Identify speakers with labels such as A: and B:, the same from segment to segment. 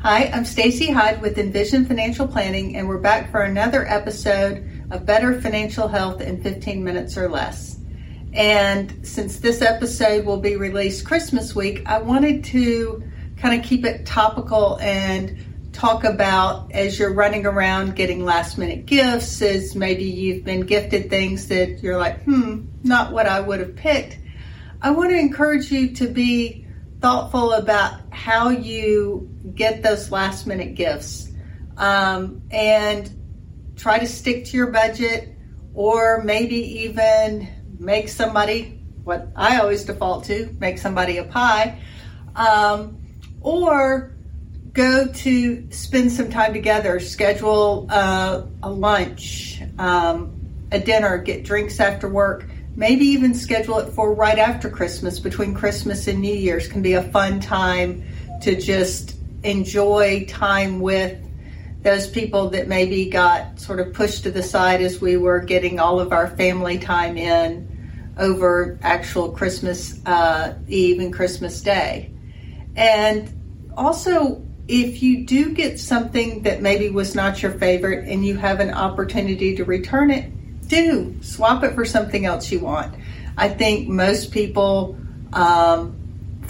A: Hi, I'm Stacy Hyde with Envision Financial Planning, and we're back for another episode of Better Financial Health in 15 Minutes or Less. And since this episode will be released Christmas week, I wanted to kind of keep it topical and talk about as you're running around getting last minute gifts, as maybe you've been gifted things that you're like, hmm, not what I would have picked. I want to encourage you to be thoughtful about how you get those last minute gifts. Um, and try to stick to your budget or maybe even make somebody what I always default to make somebody a pie um, or go to spend some time together, schedule uh, a lunch, um, a dinner, get drinks after work, maybe even schedule it for right after Christmas, between Christmas and New Year's can be a fun time to just enjoy time with those people that maybe got sort of pushed to the side as we were getting all of our family time in over actual Christmas uh, Eve and Christmas Day. And also, if you do get something that maybe was not your favorite and you have an opportunity to return it, do swap it for something else you want. I think most people um,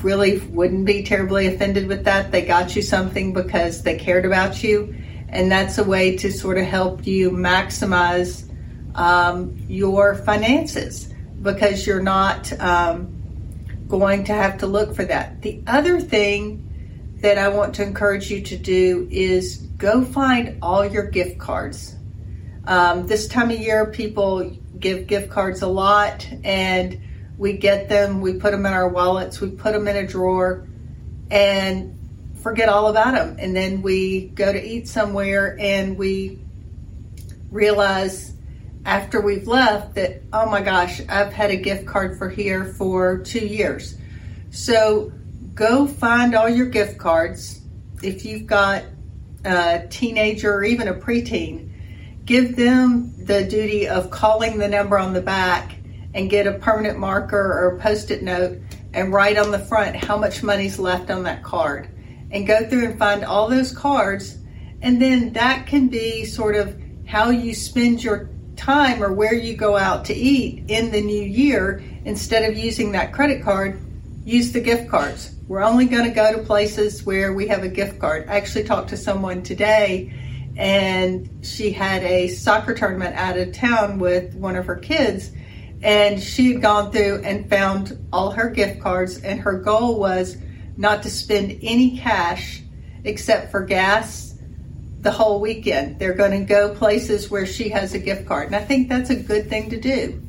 A: really wouldn't be terribly offended with that. They got you something because they cared about you, and that's a way to sort of help you maximize um, your finances because you're not um, going to have to look for that. The other thing that I want to encourage you to do is go find all your gift cards. Um, this time of year, people give gift cards a lot, and we get them, we put them in our wallets, we put them in a drawer, and forget all about them. And then we go to eat somewhere and we realize after we've left that, oh my gosh, I've had a gift card for here for two years. So go find all your gift cards. If you've got a teenager or even a preteen, give them the duty of calling the number on the back and get a permanent marker or a post it note and write on the front how much money's left on that card. And go through and find all those cards. And then that can be sort of how you spend your time or where you go out to eat in the new year. Instead of using that credit card, use the gift cards we're only going to go to places where we have a gift card. I actually talked to someone today and she had a soccer tournament out of town with one of her kids and she had gone through and found all her gift cards and her goal was not to spend any cash except for gas the whole weekend. They're going to go places where she has a gift card. And I think that's a good thing to do.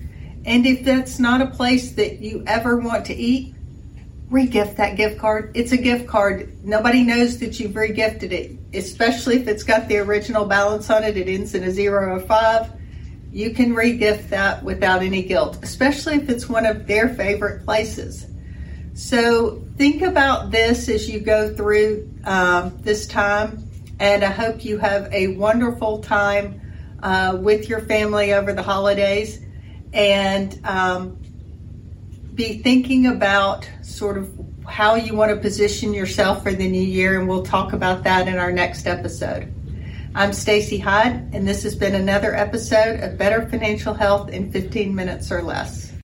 A: And if that's not a place that you ever want to eat, regift that gift card. It's a gift card. Nobody knows that you've regifted it, especially if it's got the original balance on it. It ends in a zero or five. You can regift that without any guilt, especially if it's one of their favorite places. So think about this as you go through um, this time, and I hope you have a wonderful time uh, with your family over the holidays. And um, be thinking about sort of how you want to position yourself for the new year, and we'll talk about that in our next episode. I'm Stacy Hyde, and this has been another episode of Better Financial Health in 15 Minutes or Less.